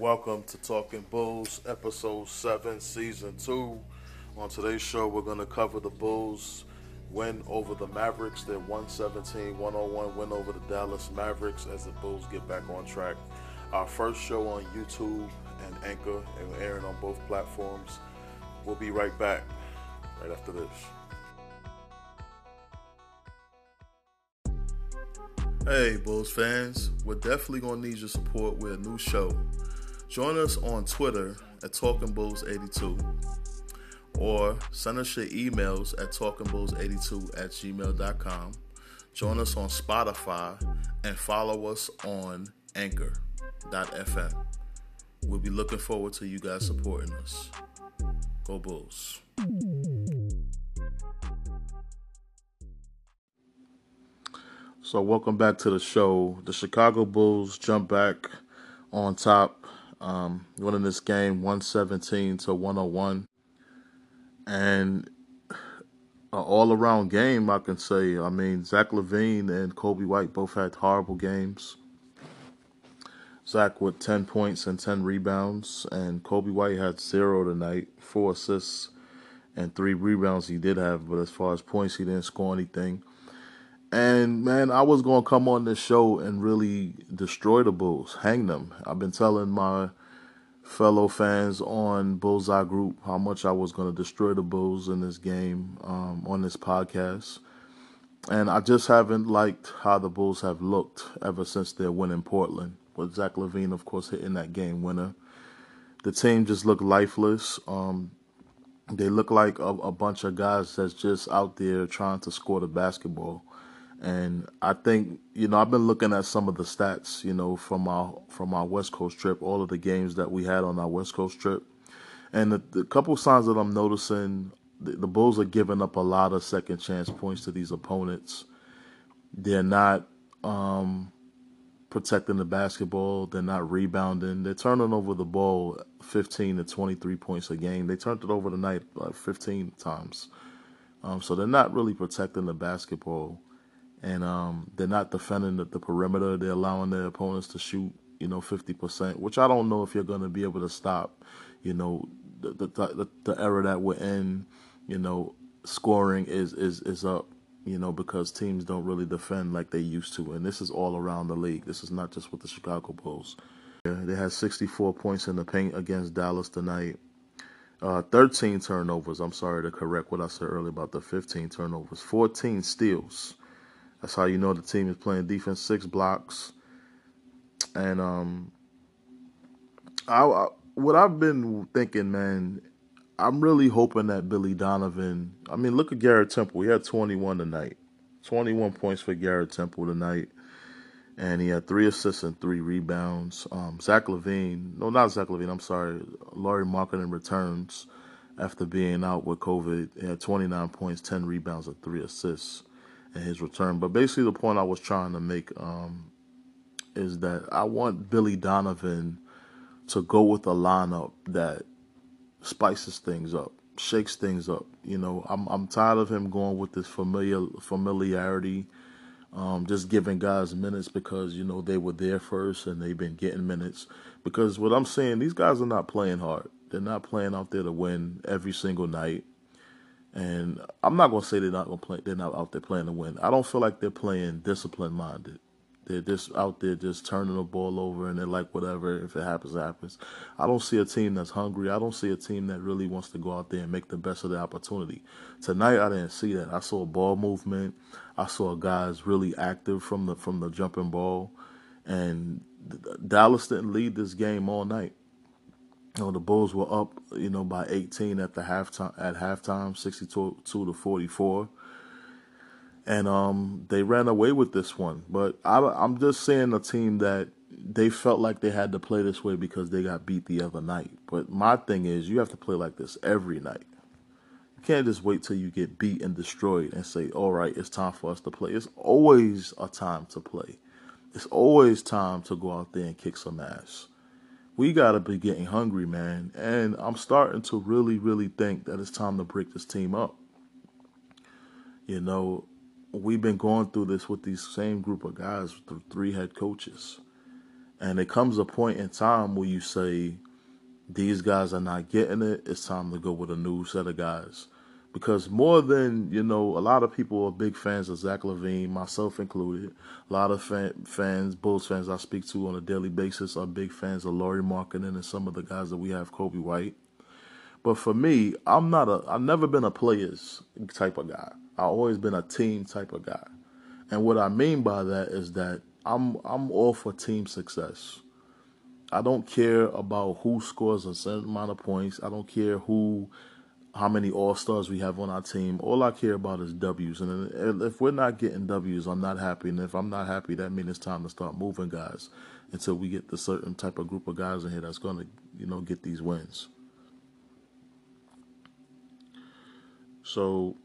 Welcome to Talking Bulls, episode 7, season 2. On today's show, we're going to cover the Bulls win over the Mavericks, their 117 101 win over the Dallas Mavericks as the Bulls get back on track. Our first show on YouTube and Anchor, and we're airing on both platforms. We'll be right back right after this. Hey, Bulls fans, we're definitely going to need your support with a new show. Join us on Twitter at Talking Bulls 82 or send us your emails at talkingbulls82 at gmail.com. Join us on Spotify and follow us on anchor.fm. We'll be looking forward to you guys supporting us. Go Bulls. So, welcome back to the show. The Chicago Bulls jump back on top um, winning this game 117 to 101. And an all around game, I can say. I mean, Zach LaVine and Coby White both had horrible games. Zach with 10 points and 10 rebounds, and Coby White had zero tonight, four assists and three rebounds he did have, but as far as points, he didn't score anything. And man, I was gonna come on this show and really destroy the Bulls, hang them. I've been telling my fellow fans on Bullseye Group how much I was gonna destroy the Bulls in this game um, on this podcast. And I just haven't liked how the Bulls have looked ever since their win in Portland. With Zach LaVine, of course, hitting that game winner. The team just looked lifeless. Um, they look like a, a bunch of guys that's just out there trying to score the basketball. And I think you know I've been looking at some of the stats you know from our from our West Coast trip, all of the games that we had on our West Coast trip, and the, the couple signs that I'm noticing, the, the Bulls are giving up a lot of second chance points to these opponents. They're not um, protecting the basketball. They're not rebounding. They're turning over the ball 15 to 23 points a game. They turned it over tonight like 15 times. Um, so they're not really protecting the basketball and um, they're not defending the, the, perimeter. They're allowing their opponents to shoot, you know, fifty percent, which I don't know if you're going to be able to stop, you know, the the, the the era that we're in. You know, scoring is is is up. You know, because teams don't really defend like they used to, and this is all around the league. This is not just with the Chicago Bulls. They had 64 points in the paint against Dallas tonight. Uh, 13 turnovers. I'm sorry to correct what I said earlier about the 15 turnovers. 14 steals. That's how you know the team is playing defense. Six blocks, and um, I, I what I've been thinking, man. I'm really hoping that Billy Donovan. I mean, look at Garrett Temple. He had 21 tonight. 21 points for Garrett Temple tonight. And he had three assists and three rebounds. Um, Zach LaVine, no, not Zach LaVine. I'm sorry. Lauri Markkanen returns after being out with COVID. He had 29 points, 10 rebounds, and three assists in his return. But basically, the point I was trying to make um, is that I want Billy Donovan to go with a lineup that spices things up, shakes things up. You know, I'm I'm tired of him going with this familiar familiarity, um, just giving guys minutes because you know they were there first and they've been getting minutes. Because what I'm saying, these guys are not playing hard. They're not playing out there to win every single night. And I'm not gonna say they're not gonna play. They're not out there playing to win. I don't feel like they're playing discipline minded. They're just out there just turning the ball over, and they're like, whatever. If it happens, it happens. I don't see a team that's hungry. I don't see a team that really wants to go out there and make the best of the opportunity. Tonight, I didn't see that. I saw ball movement. I saw guys really active from the from the jumping ball, and Dallas didn't lead this game all night. You know, the Bulls were up, you know, by 18 at the halftime at halftime, 62 to 44. And um, they ran away with this one. But I, I'm just saying a team that they felt like they had to play this way because they got beat the other night. But my thing is, you have to play like this every night. You can't just wait till you get beat and destroyed and say, all right, it's time for us to play. It's always a time to play. It's always time to go out there and kick some ass we got to be getting hungry, man. And I'm starting to really, really think that it's time to break this team up. You know, we've been going through this with these same group of guys, the three head coaches. And it comes a point in time where you say, these guys are not getting it. It's time to go with a new set of guys. Because more than, you know, a lot of people are big fans of Zach LaVine, myself included. A lot of fan, fans, Bulls fans I speak to on a daily basis are big fans of Lauri Markkanen and some of the guys that we have, Coby White. But for me, I'm not a, I've never been a players type of guy. I've always been a team type of guy. And what I mean by that is that I'm I'm all for team success. I don't care about who scores a certain amount of points. I don't care who, how many All Stars we have on our team. All I care about is W's. And if we're not getting W's, I'm not happy. And if I'm not happy, that means it's time to start moving guys until we get the certain type of group of guys in here that's going to, you know, get these wins. So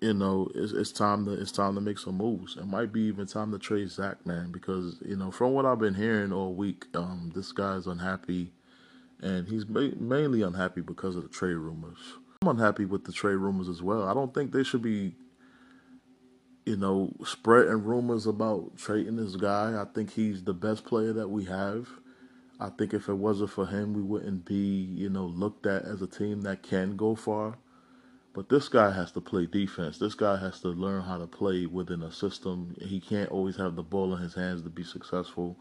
you know, it's, it's time to it's time to make some moves. It might be even time to trade Zach, man, because you know from what I've been hearing all week, um, this guy's unhappy, and he's ma- mainly unhappy because of the trade rumors. Unhappy with the trade rumors as well. I don't think they should be, you know, spreading rumors about trading this guy. I think he's the best player that we have. I think if it wasn't for him, we wouldn't be, you know, looked at as a team that can go far. But this guy has to play defense. This guy has to learn how to play within a system. He can't always have the ball in his hands to be successful.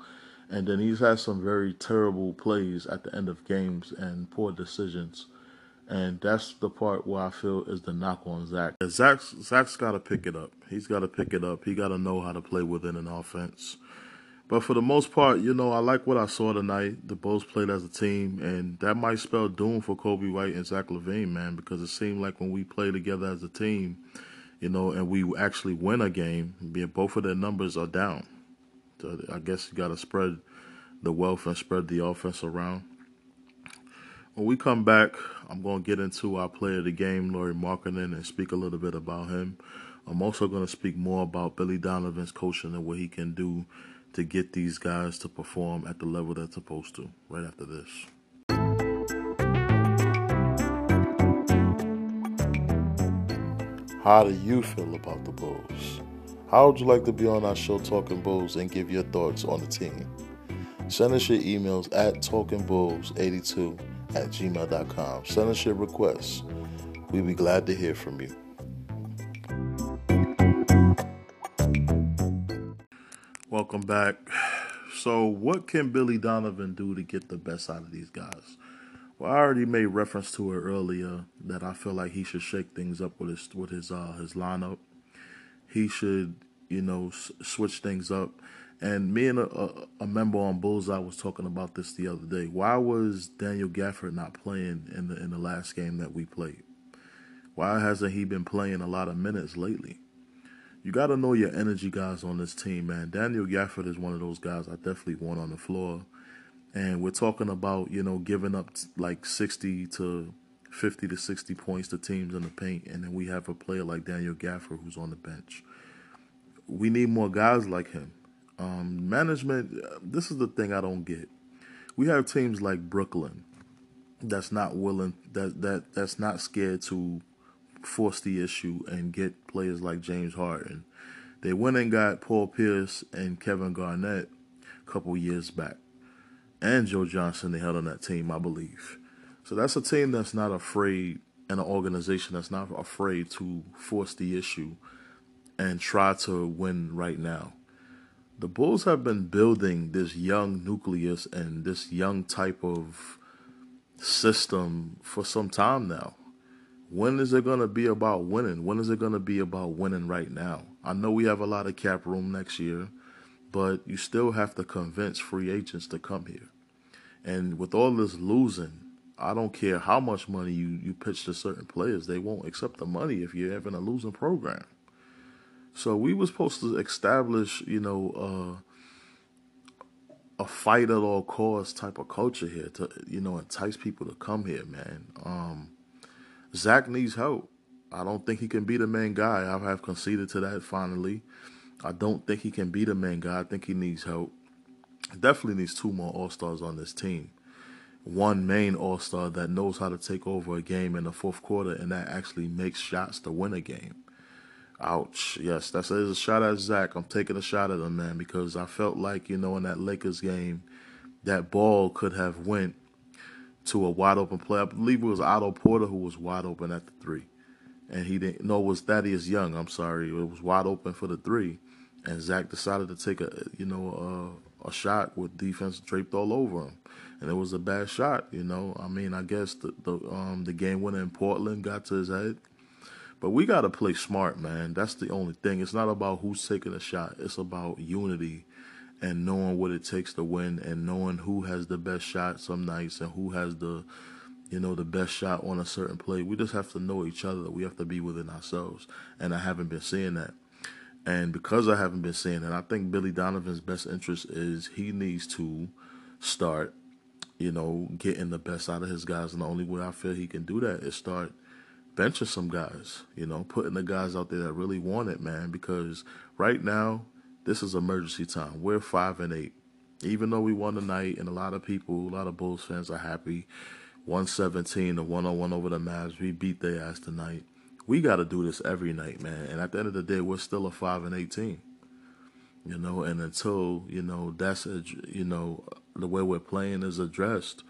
And then he's had some very terrible plays at the end of games and poor decisions. And that's the part where I feel is the knock on Zach. Zach's, Zach's got to pick it up. He's got to pick it up. He got to know how to play within an offense. But for the most part, you know, I like what I saw tonight. The Bulls played as a team, and that might spell doom for Coby White and Zach LaVine, man, because it seemed like when we play together as a team, you know, and we actually win a game, both of their numbers are down. So I guess you got to spread the wealth and spread the offense around. When we come back, I'm going to get into our player of the game, Lauri Markkanen, and speak a little bit about him. I'm also going to speak more about Billy Donovan's coaching and what he can do to get these guys to perform at the level they're supposed to right after this. How do you feel about the Bulls? How would you like to be on our show Talking Bulls and give your thoughts on the team? Send us your emails at talkingbulls82 at gmail.com. Send us your requests. We'd be glad to hear from you. Welcome back. So, what can Billy Donovan do to get the best out of these guys? Well, I already made reference to it earlier that I feel like he should shake things up with his with his uh, his lineup. He should, you know, s- switch things up. And me and a, a, member on Bullseye was talking about this the other day. Why was Daniel Gafford not playing in the in the last game that we played? Why hasn't he been playing a lot of minutes lately? you got to know your energy guys on this team, man. Daniel Gafford is one of those guys I definitely want on the floor. And we're talking about, you know, giving up like 60 to 50 to 60 points to teams in the paint. And then we have a player like Daniel Gafford who's on the bench. We need more guys like him. Um, management, this is the thing I don't get. We have teams like Brooklyn that's not willing, that, that that's not scared to force the issue and get players like James Harden. They went and got Paul Pierce and Kevin Garnett a couple years back. And Joe Johnson, they held on that team, I believe. So that's a team that's not afraid, and an organization that's not afraid to force the issue and try to win right now. The Bulls have been building this young nucleus and this young type of system for some time now. When is it going to be about winning? When is it going to be about winning right now? I know we have a lot of cap room next year, but you still have to convince free agents to come here. And with all this losing, I don't care how much money you, you pitch to certain players, they won't accept the money if you're having a losing program. So we were supposed to establish, you know, uh, a fight at all costs type of culture here to, you know, entice people to come here, man. Um, Zach needs help. I don't think he can be the main guy. I have conceded to that finally. I don't think he can be the main guy. I think he needs help. Definitely needs two more All Stars on this team. One main All Star that knows how to take over a game in the fourth quarter and that actually makes shots to win a game. Ouch. Yes, that's a shot at Zach. I'm taking a shot at him, man, because I felt like, you know, in that Lakers game, that ball could have went to a wide open play. I believe it was Otto Porter who was wide open at the three, and he didn't. No, it was Thaddeus Young. I'm sorry, it was wide open for the three, and Zach decided to take a you know a, a shot with defense draped all over him, and it was a bad shot. You know, I mean, I guess the the um the game winner in Portland got to his head. But we got to play smart, man. That's the only thing. It's not about who's taking a shot. It's about unity and knowing what it takes to win and knowing who has the best shot some nights and who has the you know the best shot on a certain play. We just have to know each other. We have to be within ourselves. And I haven't been seeing that. And because I haven't been seeing that I think Billy Donovan's best interest is he needs to start, you know, getting the best out of his guys. And the only way I feel he can do that is start benching some guys, you know, putting the guys out there that really want it, man. Because right now, this is emergency time. We're five and eight. Even though we won tonight, and a lot of people, a lot of Bulls fans are happy. 117 to 101 over the Mavs. We beat their ass tonight. We got to do this every night, man. And at the end of the day, we're still a 5 and 18. You know, and until, you know, that's, a, you know, the way we're playing is addressed,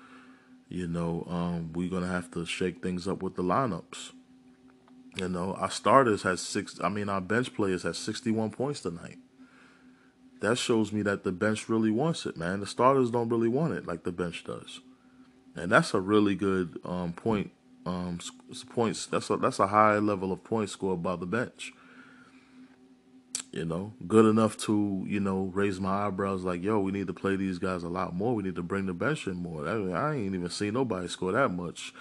you know, um, we're to have to shake things up with the lineups. You know, our starters had six, I mean, our bench players had 61 points tonight that shows me that the bench really wants it, man. The starters don't really want it like the bench does, and that's a really good um, point. Um, points. That's a that's a high level of points scored by the bench. You know, good enough to you know raise my eyebrows like, yo, we need to play these guys a lot more. We need to bring the bench in more. I, mean, I ain't even seen nobody score that much.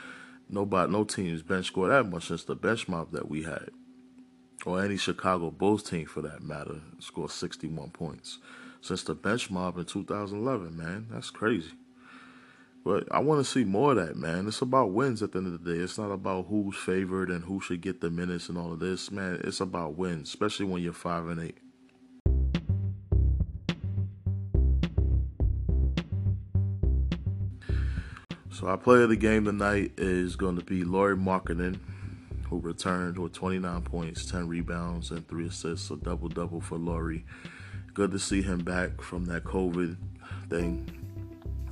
Nobody, no teams bench score that much since the bench mob that we had or any Chicago Bulls team for that matter, scored 61 points since the bench mob in 2011, man. That's crazy. But I want to see more of that, man. It's about wins at the end of the day. It's not about who's favored and who should get the minutes and all of this, man. It's about wins, especially when you're 5 and 8. So our player of the game tonight is going to be Lauri Markkanen who returned with 29 points, 10 rebounds, and three assists, a double double for Lauri. Good to see him back from that COVID thing,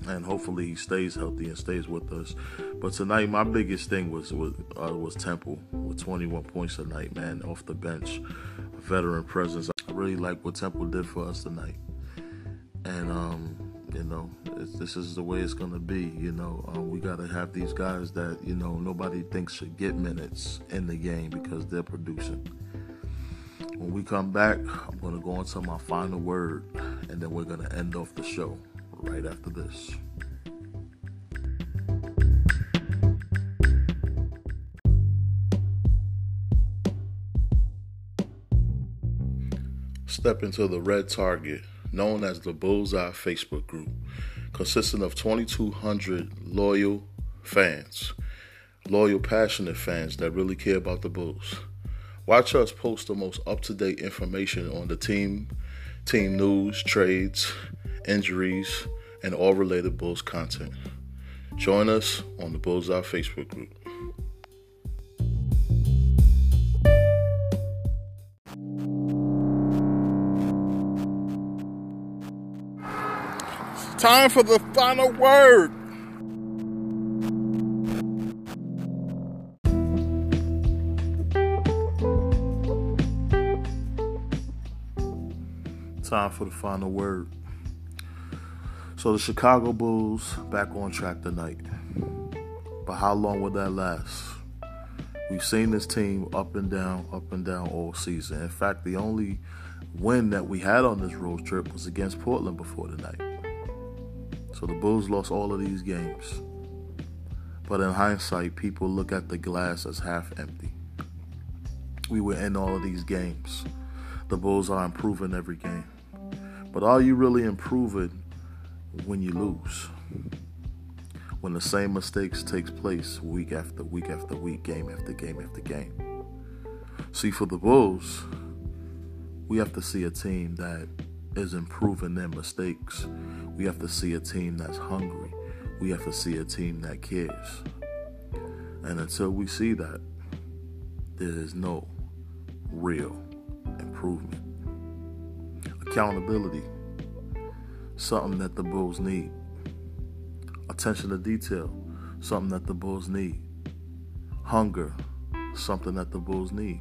and hopefully he stays healthy and stays with us. But tonight, my biggest thing was was, uh, was Temple with 21 points tonight, man, off the bench, veteran presence. I really like what Temple did for us tonight, and um, you know, this is the way it's gonna be. You know, uh, we gotta have these guys that you know nobody thinks should get minutes in the game because they're producing. When we come back, I'm gonna go into my final word, and then we're gonna end off the show right after this. Step into the red target known as the Bullseye Facebook group, consisting of 2,200 loyal fans, loyal, passionate fans that really care about the Bulls. Watch us post the most up to date information on the team, team news, trades, injuries, and all related Bulls content. Join us on the Bullseye Facebook group. Time for the final word. Time for the final word. So the Chicago Bulls back on track tonight. But how long will that last? We've seen this team up and down, up and down all season. In fact, the only win that we had on this road trip was against Portland before tonight. So the Bulls lost all of these games. But in hindsight, people look at the glass as half empty. We were in all of these games. The Bulls are improving every game. But are you really improving when you lose? When the same mistakes takes place week after week after week, game after game after game. See, for the Bulls, we have to see a team that is improving their mistakes. We have to see a team that's hungry. We have to see a team that cares. And until we see that, there is no real improvement. Accountability, something that the Bulls need. Attention to detail, something that the Bulls need. Hunger, something that the Bulls need.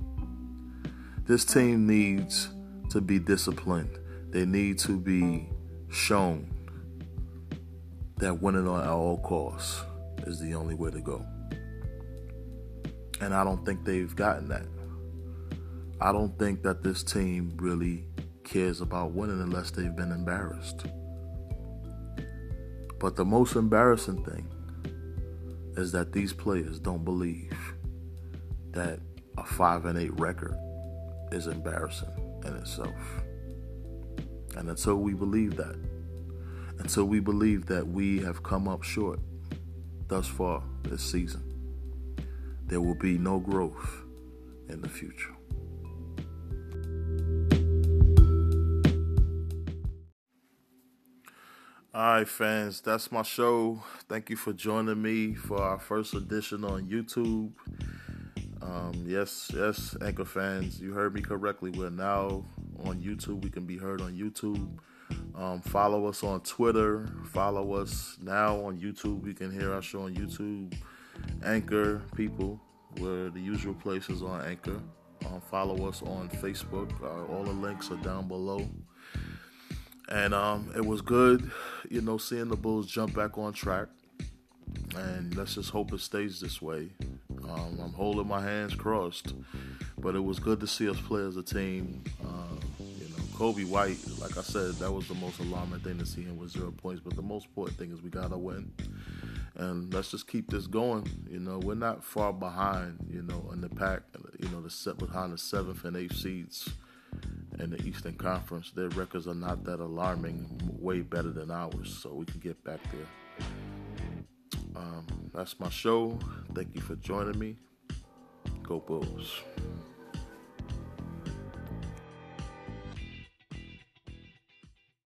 This team needs to be disciplined. They need to be shown that winning at all costs is the only way to go. And I don't think they've gotten that. I don't think that this team really cares about winning unless they've been embarrassed. But the most embarrassing thing is that these players don't believe that a 5 and 8 record is embarrassing in itself. And until we believe that, until we believe that we have come up short thus far this season, there will be no growth in the future. All right, fans, that's my show. Thank you for joining me for our first edition on YouTube. Um, yes, yes, Anchor fans, you heard me correctly. We're now on YouTube. We can be heard on YouTube. Um, follow us on Twitter. Follow us now on YouTube. We can hear our show on YouTube. Anchor, people, we're the usual places on Anchor. Um, follow us on Facebook. Uh, all the links are down below. And um, it was good, you know, seeing the Bulls jump back on track. And let's just hope it stays this way. Um, I'm holding my hands crossed. But it was good to see us play as a team. Uh, you know, Coby White, like I said, that was the most alarming thing to see him with zero points. But the most important thing is we got to win. And let's just keep this going. You know, we're not far behind, you know, in the pack, you know, the set behind the seventh and eighth seeds in the Eastern Conference. Their records are not that alarming, way better than ours, so we can get back there. Um, that's my show. Thank you for joining me. Go Bulls.